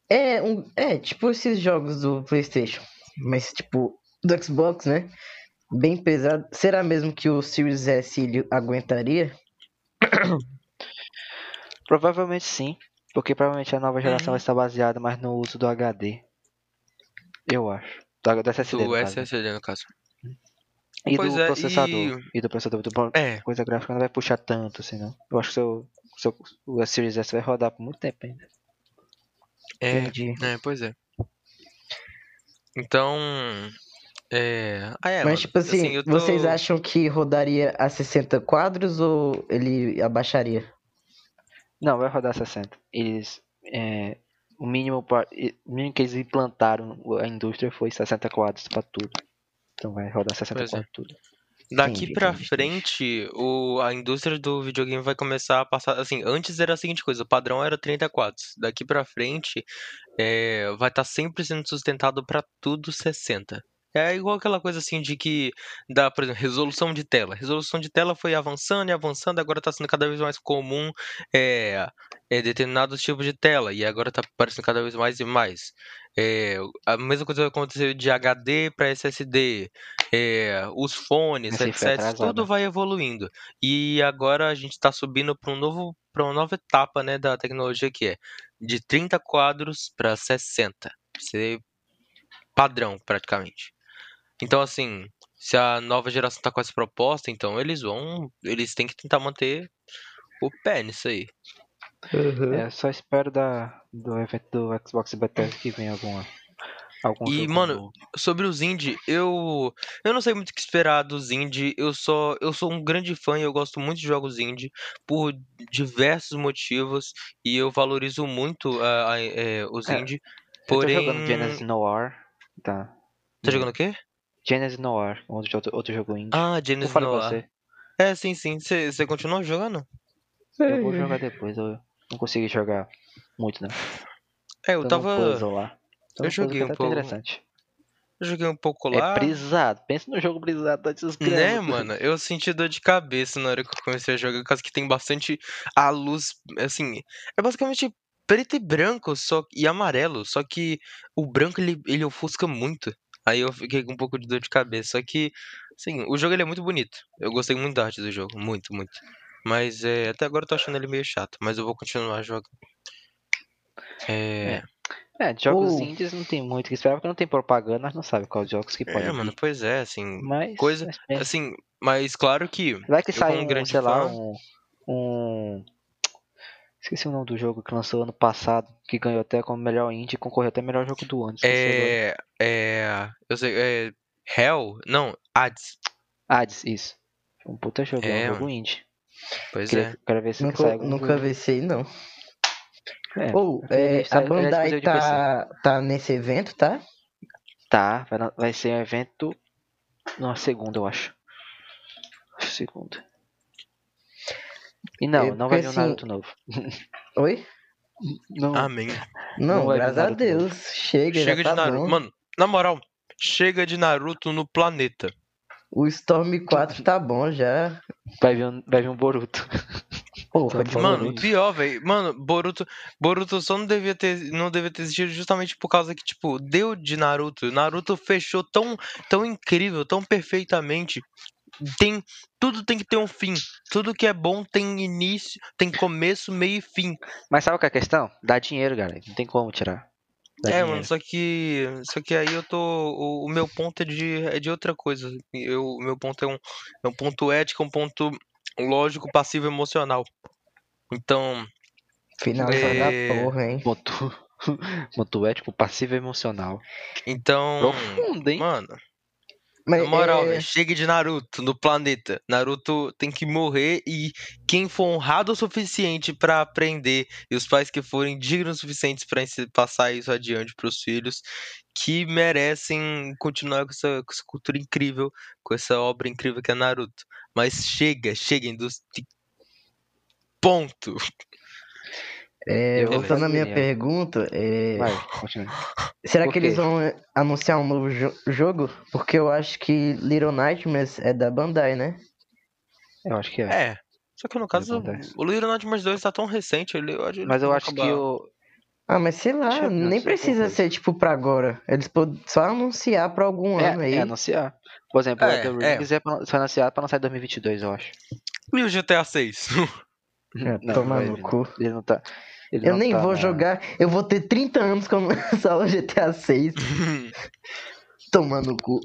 [SPEAKER 3] É, um, é tipo esses jogos do PlayStation, mas tipo do Xbox, né? Bem pesado. Será mesmo que o Series S ele aguentaria? [coughs]
[SPEAKER 1] Provavelmente sim, porque provavelmente a nova geração
[SPEAKER 2] Uhum.
[SPEAKER 1] vai estar baseada mais no uso do HD. Eu acho. Do, do SSD,
[SPEAKER 2] Do
[SPEAKER 1] no caso, né?
[SPEAKER 2] SSD, no caso.
[SPEAKER 1] E
[SPEAKER 2] Pois
[SPEAKER 1] do
[SPEAKER 2] é,
[SPEAKER 1] processador. E... do processador. Do
[SPEAKER 2] É,
[SPEAKER 1] coisa gráfica não vai puxar tanto assim, não. Eu acho que seu, seu, o Series S vai rodar por muito tempo ainda.
[SPEAKER 2] é,
[SPEAKER 3] Entendi.
[SPEAKER 2] é, pois é. Então. É. Ah, é,
[SPEAKER 3] Mas
[SPEAKER 2] mano,
[SPEAKER 3] tipo assim,
[SPEAKER 2] eu tô-
[SPEAKER 3] vocês acham que rodaria a 60 quadros ou ele abaixaria?
[SPEAKER 1] Não, vai rodar 60. Eles. é, o mínimo, pra- o mínimo que eles implantaram a indústria foi 60 quadros pra tudo. Então vai rodar 60
[SPEAKER 2] Pois é.
[SPEAKER 1] quadros tudo.
[SPEAKER 2] Daqui
[SPEAKER 3] Entendi,
[SPEAKER 2] pra frente, o, a indústria do videogame vai começar a passar. Assim, antes era a seguinte coisa: o padrão era 30 quadros. Daqui pra frente, é, vai estar sempre sendo sustentado pra tudo 60. É igual aquela coisa assim de que dá, por exemplo, resolução de tela. Resolução de tela foi avançando e avançando, agora tá sendo cada vez mais comum é, é, determinados tipos de tela, e agora tá aparecendo cada vez mais e mais. É, a mesma coisa vai acontecer de HD para SSD, é, os fones,
[SPEAKER 1] atrasada.
[SPEAKER 2] tudo vai evoluindo. E agora a gente está subindo para um novo, para uma nova etapa, né, da tecnologia que é de 30 quadros para 60, ser padrão praticamente. Então assim, se a nova geração tá com essa proposta, então eles vão, eles têm que tentar manter o pé nisso aí.
[SPEAKER 1] É, só espero da, do evento do Xbox Bethesda que venha alguma. Algum
[SPEAKER 2] E, mano,
[SPEAKER 1] novo.
[SPEAKER 2] Sobre os indie, eu eu não sei muito o que esperar dos indie. Eu só eu sou um grande fã e eu gosto muito de jogos indie por diversos motivos e eu valorizo muito a- a- é, os
[SPEAKER 1] É,
[SPEAKER 2] indie.
[SPEAKER 1] Eu tô
[SPEAKER 2] Porém,
[SPEAKER 1] jogando Genesis Noir. Tá.
[SPEAKER 2] tá jogando o quê?
[SPEAKER 1] Genesis Noir, outro, outro, jogo indie.
[SPEAKER 2] Ah, Genesis Noir.
[SPEAKER 1] você.
[SPEAKER 2] É, sim, sim. Você continua jogando?
[SPEAKER 1] Eu vou jogar depois, eu não consegui jogar muito, não.
[SPEAKER 2] É, eu
[SPEAKER 1] Tô
[SPEAKER 2] tava
[SPEAKER 1] lá. Tô
[SPEAKER 2] eu joguei um
[SPEAKER 1] tá
[SPEAKER 2] pouco.
[SPEAKER 1] interessante.
[SPEAKER 2] eu joguei um pouco lá.
[SPEAKER 1] É brisado. Pensa no jogo brisado da desgrama.
[SPEAKER 2] Né, mano? Eu senti dor de cabeça na hora que eu comecei a jogar, por causa que tem bastante a luz, assim, é basicamente preto e branco só e amarelo, só que o branco ele, ele ofusca muito. Aí eu fiquei com um pouco de dor de cabeça, só que, assim, o jogo ele é muito bonito. Eu gostei muito da arte do jogo, muito, muito. Mas é, até agora eu tô achando ele meio chato, mas eu vou continuar jogando. É,
[SPEAKER 1] É, jogos
[SPEAKER 3] Ou-
[SPEAKER 1] indies não tem muito o que esperar, porque não tem propaganda, nós não sabemos quais jogos que podem
[SPEAKER 2] é, mano, pois é, assim,
[SPEAKER 1] Mas,
[SPEAKER 2] coisa-
[SPEAKER 1] mas
[SPEAKER 2] assim, mas claro que
[SPEAKER 1] vai que sai um,
[SPEAKER 2] grande
[SPEAKER 1] sei lá,
[SPEAKER 2] fã-
[SPEAKER 1] um, um... Esqueci o nome do jogo que lançou ano passado, que ganhou até como melhor indie e concorreu até melhor jogo do ano.
[SPEAKER 2] É. É. Eu sei. É. Hell? Não, Hades.
[SPEAKER 1] Hades, isso. Um puta jogo, é
[SPEAKER 2] É,
[SPEAKER 1] um jogo indie.
[SPEAKER 2] Pois
[SPEAKER 1] Queria,
[SPEAKER 2] é.
[SPEAKER 1] Quero ver se sai
[SPEAKER 3] Nunca,
[SPEAKER 1] algum
[SPEAKER 3] nunca
[SPEAKER 1] jogo.
[SPEAKER 3] vi esse aí, não.
[SPEAKER 1] É,
[SPEAKER 3] Ou,
[SPEAKER 1] ver
[SPEAKER 3] é, a
[SPEAKER 1] sai-
[SPEAKER 3] Bandai tá, tá nesse evento, tá?
[SPEAKER 1] Tá, vai, vai ser um evento na segunda, eu acho. Acho Segunda. E não,
[SPEAKER 3] É,
[SPEAKER 1] não vai vir um Naruto novo. [laughs]
[SPEAKER 3] Oi?
[SPEAKER 1] Não,
[SPEAKER 2] Amém.
[SPEAKER 3] Não,
[SPEAKER 1] Não vai vir
[SPEAKER 3] graças a
[SPEAKER 1] Naruto novo.
[SPEAKER 3] Deus. Chega,
[SPEAKER 2] Chega
[SPEAKER 3] já tá
[SPEAKER 2] de Naruto.
[SPEAKER 3] bom.
[SPEAKER 2] Mano, na moral, chega de Naruto no planeta.
[SPEAKER 3] O Storm 4 tá bom já.
[SPEAKER 1] vai, vir um, vai vir um Boruto. [laughs]
[SPEAKER 3] Porra,
[SPEAKER 1] Tá
[SPEAKER 3] de.
[SPEAKER 2] Mano,
[SPEAKER 3] Boruto.
[SPEAKER 2] pior, velho. Mano, Boruto, Boruto só não devia ter, não devia ter existido justamente por causa que, tipo, deu de Naruto. Naruto fechou tão, tão incrível, tão perfeitamente. Tem, tudo tem que ter um fim. Tudo que é bom tem início, tem começo, meio e fim.
[SPEAKER 1] Mas sabe qual que é a questão? Dá dinheiro, galera. Não tem como tirar. Dá
[SPEAKER 2] É,
[SPEAKER 1] dinheiro.
[SPEAKER 2] mano, só que. Só que aí eu tô. O, o meu ponto é de, é de outra coisa. Eu, o meu ponto é um, é um ponto ético, um ponto lógico, passivo emocional. Então.
[SPEAKER 3] Finalzão
[SPEAKER 2] É.
[SPEAKER 3] da porra, hein?
[SPEAKER 1] Ponto, [laughs] ponto ético, passivo e emocional.
[SPEAKER 2] Então,
[SPEAKER 1] Profundo, hein?
[SPEAKER 2] mano,
[SPEAKER 3] Mas,
[SPEAKER 2] na moral,
[SPEAKER 3] é,
[SPEAKER 2] chega de Naruto no planeta. Naruto tem que morrer e quem for honrado o suficiente pra aprender e os pais que forem dignos o suficientes pra ensi- passar isso adiante pros filhos que merecem continuar com essa, com essa cultura incrível, com essa obra incrível que é Naruto. Mas chega, chega, indústria. Ponto.
[SPEAKER 3] É,
[SPEAKER 1] eu
[SPEAKER 3] voltando à minha pergunta, é,
[SPEAKER 1] Vai, continua.
[SPEAKER 3] será que eles vão é, anunciar um novo jo- jogo? Porque eu acho que Little Nightmares é da Bandai, né?
[SPEAKER 1] Eu acho que é.
[SPEAKER 2] É. Só que no caso, o Little Nightmares 2 tá tão recente, ele, eu acho-
[SPEAKER 1] Mas eu acho que
[SPEAKER 2] acabar.
[SPEAKER 1] o.
[SPEAKER 3] Ah, mas sei lá,
[SPEAKER 1] eu
[SPEAKER 3] nem
[SPEAKER 1] se
[SPEAKER 3] precisa ser tipo pra agora. Eles podem só anunciar pra algum ano
[SPEAKER 1] É,
[SPEAKER 3] aí.
[SPEAKER 1] é anunciar. Por exemplo,
[SPEAKER 2] É,
[SPEAKER 1] o The
[SPEAKER 2] é.
[SPEAKER 1] Rings é, pra, foi anunciado pra lançar em 2022, eu acho.
[SPEAKER 2] E o GTA 6? [laughs]
[SPEAKER 3] É,
[SPEAKER 1] Não,
[SPEAKER 3] tomar
[SPEAKER 1] vai
[SPEAKER 3] no
[SPEAKER 1] vir.
[SPEAKER 3] cu.
[SPEAKER 1] Ele não tá. Ele
[SPEAKER 3] Eu nem
[SPEAKER 1] tá
[SPEAKER 3] vou jogar. Eu vou ter 30 anos quando [laughs] lançar o GTA 6. [laughs] Tomar no cu.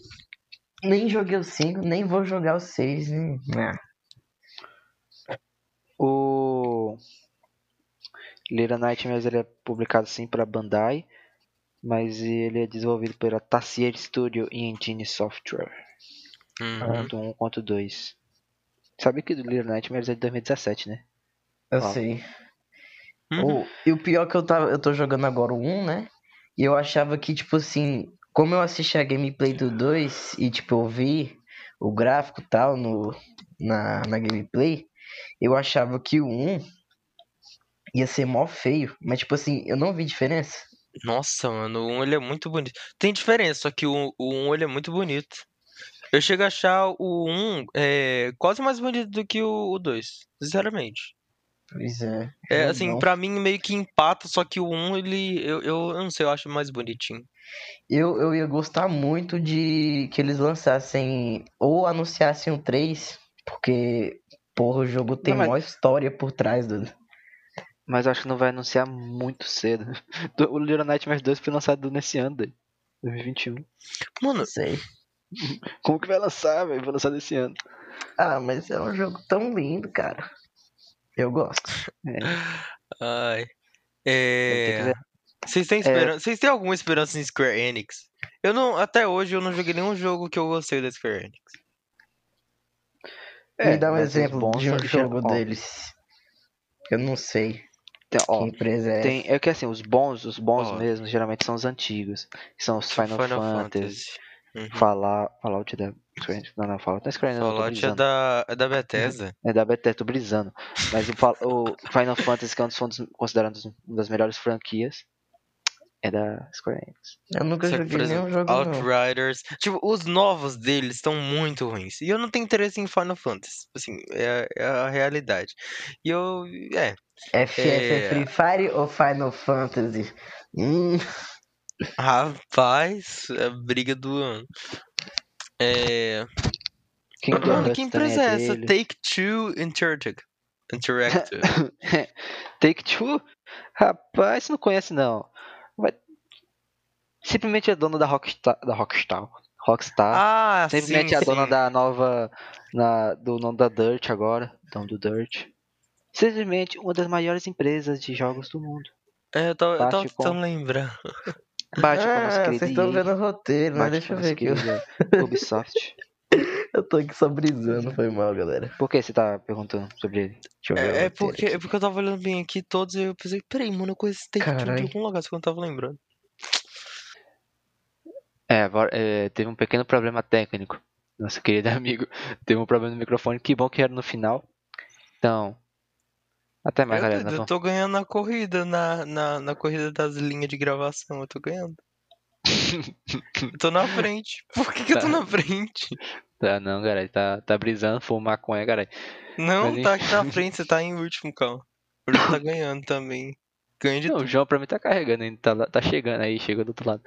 [SPEAKER 3] Nem joguei o 5, nem vou jogar o 6. Né? Ah,
[SPEAKER 1] O Little Nightmares ele é publicado sim pela Bandai, mas ele é desenvolvido pela Tassier Studio e Engine Software,
[SPEAKER 2] Uhum.
[SPEAKER 1] tanto 1 quanto 2. Sabe que o Little Nightmares é de 2017, né?
[SPEAKER 3] eu
[SPEAKER 1] Ó.
[SPEAKER 3] sei.
[SPEAKER 2] Uhum.
[SPEAKER 3] O- e o pior é que eu, tava, eu tô jogando agora o 1, né? E eu achava que, tipo assim, como eu assisti a gameplay do 2 e, tipo, eu vi o gráfico e tal no, na, na gameplay, eu achava que o 1 ia ser mó feio. Mas, tipo assim, eu não vi diferença.
[SPEAKER 2] Nossa, mano, o 1 ele é muito bonito. Tem diferença, só que o, o 1 ele é muito bonito. Eu chego a achar o 1 é, quase mais bonito do que o, o 2, sinceramente.
[SPEAKER 3] Pois é.
[SPEAKER 2] É, assim,
[SPEAKER 3] Jogão.
[SPEAKER 2] pra mim meio que empata, só que o 1 ele, eu, eu, eu não sei, eu acho mais bonitinho.
[SPEAKER 3] Eu, eu ia gostar muito de que eles lançassem ou anunciassem o 3, porque, porra, o jogo tem
[SPEAKER 1] mas-
[SPEAKER 3] maior história por trás do.
[SPEAKER 1] Mas eu acho que não vai anunciar muito cedo. [laughs] O Little Nightmares 2 foi lançado nesse ano, daí, 2021.
[SPEAKER 2] Mano,
[SPEAKER 3] Não sei. [laughs]
[SPEAKER 1] Como que vai lançar, velho? Vai lançar nesse ano.
[SPEAKER 3] Ah, mas é um jogo tão lindo, cara. Eu gosto. [laughs]
[SPEAKER 2] ai.
[SPEAKER 1] ter que
[SPEAKER 2] É. Vocês têm esperança? Vocês têm alguma esperança em Square Enix? Eu não, até hoje eu não joguei nenhum jogo que eu gostei da Square Enix.
[SPEAKER 3] Me dá um exemplo de um jogo deles. Eu não sei
[SPEAKER 1] tem- ó,
[SPEAKER 3] que empresa é
[SPEAKER 1] tem, é que assim, os bons, os bons
[SPEAKER 2] Ó.
[SPEAKER 1] mesmo, geralmente são os antigos. São os Final, Fantasy,
[SPEAKER 2] Uhum.
[SPEAKER 1] Fallout, Fallout é da. Não, não, Fallout não é Square Enix, não, eu tô
[SPEAKER 2] Fallout é da, é da Bethesda.
[SPEAKER 1] É da Bethesda, tô brisando. Mas o, o Final Fantasy, que é um dos, considerado uma das melhores franquias, é da Square Enix.
[SPEAKER 3] Eu nunca
[SPEAKER 2] Só
[SPEAKER 3] joguei
[SPEAKER 2] por
[SPEAKER 3] nenhum
[SPEAKER 2] exemplo,
[SPEAKER 3] jogo não.
[SPEAKER 2] Outriders. Tipo, os novos deles estão muito ruins. E eu não tenho interesse em Final Fantasy. Assim, é, é a realidade. E eu. É.
[SPEAKER 3] FF É. Free Fire ou Final Fantasy? Hum,
[SPEAKER 2] Rapaz, é a briga do ano. É.
[SPEAKER 1] Kingdom
[SPEAKER 2] Mano,
[SPEAKER 1] Hearts
[SPEAKER 2] que empresa é essa?
[SPEAKER 1] dele.
[SPEAKER 2] Take Two Interactive. Interactive. [laughs]
[SPEAKER 1] Take Two? Rapaz, você não conhece não. Simplesmente é dona da Rockstar. Da Rockstar. Rockstar.
[SPEAKER 2] ah,
[SPEAKER 1] Simplesmente
[SPEAKER 2] sim,
[SPEAKER 1] é a dona da nova. Na, do nome da Dirt agora. Dono do Dirt. Simplesmente uma das maiores empresas de jogos do mundo.
[SPEAKER 2] É, eu tava, eu tava tentando lembrar. [laughs]
[SPEAKER 1] Bate com a nossa querida
[SPEAKER 3] vocês estão vendo o roteiro, né?
[SPEAKER 1] bate
[SPEAKER 3] Deixa eu ver aqui. [laughs]
[SPEAKER 1] Ubisoft.
[SPEAKER 3] eu tô aqui só brisando, foi mal, galera.
[SPEAKER 1] Por que você tá perguntando sobre ele?
[SPEAKER 3] Deixa eu ver o
[SPEAKER 2] É, é porque, é porque eu tava olhando bem aqui todos e eu pensei, peraí, mano, eu conheço Take Two de algum lugar, só que eu não tava lembrando.
[SPEAKER 1] É, agora, é, teve um pequeno problema técnico. Nosso querido [laughs] amigo teve um problema no microfone. Que bom que era no final. Então, até mais,
[SPEAKER 2] eu,
[SPEAKER 1] galera.
[SPEAKER 2] eu
[SPEAKER 1] Nós
[SPEAKER 2] tô ganhando na corrida, na, na, na corrida das linhas de gravação, eu tô ganhando. [laughs] Eu tô na frente. Por que, que eu tô
[SPEAKER 1] Tá.
[SPEAKER 2] na frente?
[SPEAKER 1] Tá, não, galera. Tá, tá brisando, fuma maconha, galera.
[SPEAKER 2] Não,
[SPEAKER 1] Mas
[SPEAKER 2] tá aqui na frente, você tá em último, calma. O João tá ganhando também. Ganha de
[SPEAKER 1] Não, o
[SPEAKER 2] tudo.
[SPEAKER 1] João pra mim tá carregando ainda, tá, tá chegando aí, chegou do outro lado.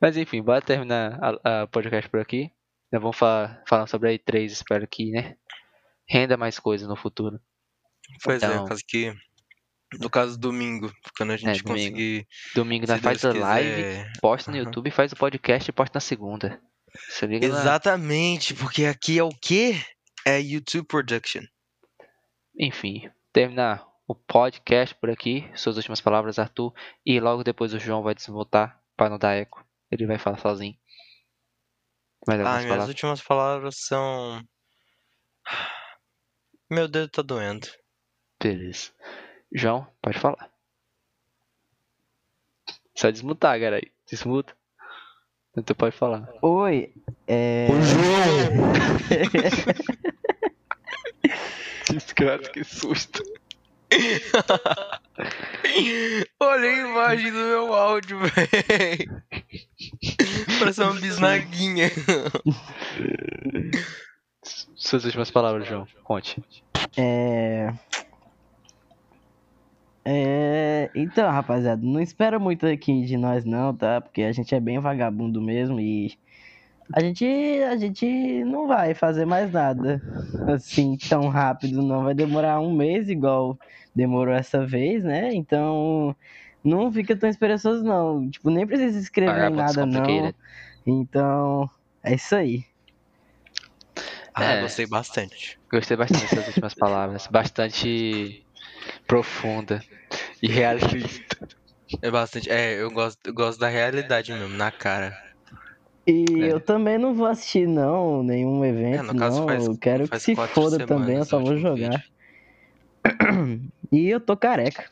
[SPEAKER 1] Mas enfim, bora terminar a, a podcast por aqui. Nós vamos falar, falar sobre a E3, espero que, né? Renda mais coisas no futuro.
[SPEAKER 2] Pois é,
[SPEAKER 1] então-
[SPEAKER 2] no caso que. No caso domingo, quando a gente
[SPEAKER 1] domingo.
[SPEAKER 2] conseguir.
[SPEAKER 1] Domingo nós faz
[SPEAKER 2] Deus
[SPEAKER 1] a live,
[SPEAKER 2] quiser.
[SPEAKER 1] posta no. YouTube, faz o podcast e posta na segunda. Se liga lá.
[SPEAKER 2] Exatamente, porque aqui é o quê? É YouTube Production.
[SPEAKER 1] Enfim, terminar o podcast por aqui. Suas últimas palavras, Arthur. E logo depois o João vai desmutar para não dar eco. Ele vai falar sozinho.
[SPEAKER 2] Ah, minhas
[SPEAKER 1] palavras?
[SPEAKER 2] últimas palavras são. Meu dedo tá doendo.
[SPEAKER 1] Beleza. João, pode falar. Só desmutar, cara. Desmuta. Então pode falar.
[SPEAKER 3] Oi, é.
[SPEAKER 1] Desgraça, [laughs] que susto. [laughs]
[SPEAKER 2] Olha a imagem do meu áudio, velho. Parece uma bisnaguinha.
[SPEAKER 1] Suas últimas palavras, João. Conte.
[SPEAKER 3] É. É. Então, rapaziada, não espera muito aqui de nós, não, tá? Porque a gente é bem vagabundo mesmo e. A gente, a gente não vai fazer mais nada assim tão rápido, não. Vai demorar um mês, igual demorou essa vez, né? Então, não fica tão esperançoso, não. Tipo, nem precisa se inscrever em
[SPEAKER 1] Vagabundos
[SPEAKER 3] nada, não. Então, é isso aí.
[SPEAKER 2] Ah,
[SPEAKER 1] É.
[SPEAKER 2] gostei bastante.
[SPEAKER 1] Gostei bastante dessas últimas palavras. Bastante profunda e realista.
[SPEAKER 2] É bastante. É, eu gosto, eu gosto da realidade mesmo, na cara.
[SPEAKER 3] E
[SPEAKER 1] É.
[SPEAKER 3] eu também não vou assistir, não, nenhum evento,
[SPEAKER 2] É, no caso
[SPEAKER 3] não.
[SPEAKER 2] faz-
[SPEAKER 3] eu quero que se foda
[SPEAKER 2] semanas
[SPEAKER 3] também, eu só vou jogar. [clears throat] E eu tô careca.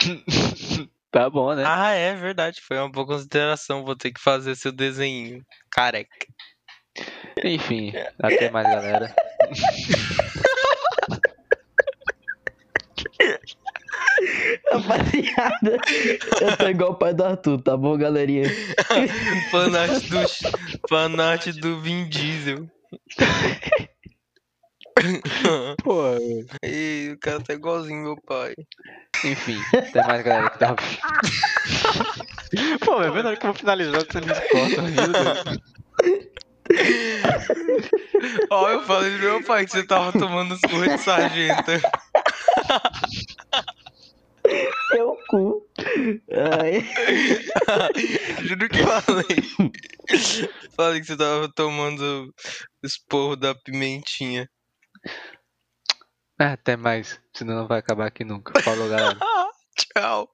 [SPEAKER 3] [laughs]
[SPEAKER 1] Tá bom, né?
[SPEAKER 2] Ah, é verdade. Foi uma boa consideração. Vou ter que fazer seu desenho. Careca.
[SPEAKER 1] Enfim, até mais, galera. [laughs]
[SPEAKER 3] Rapaziada, eu tô igual o pai do Arthur, tá bom, galerinha? [laughs]
[SPEAKER 2] Fanart do, fanart do Vin Diesel. [laughs]
[SPEAKER 1] Pô,
[SPEAKER 2] Ei, o cara tá igualzinho meu pai.
[SPEAKER 1] enfim, até mais, galera que tá ouvindo. [laughs] Pô, é vendo que eu vou finalizar você me corta, Deus.
[SPEAKER 2] Ó, eu falei pro meu pai que você tava tomando os curros de sargento.
[SPEAKER 3] Teu cu. Ai, [laughs]
[SPEAKER 2] Juro que falei. Falei que você tava tomando esporro da pimentinha.
[SPEAKER 1] É, até mais, senão não vai acabar aqui nunca. Falou, galera. [laughs]
[SPEAKER 2] Tchau.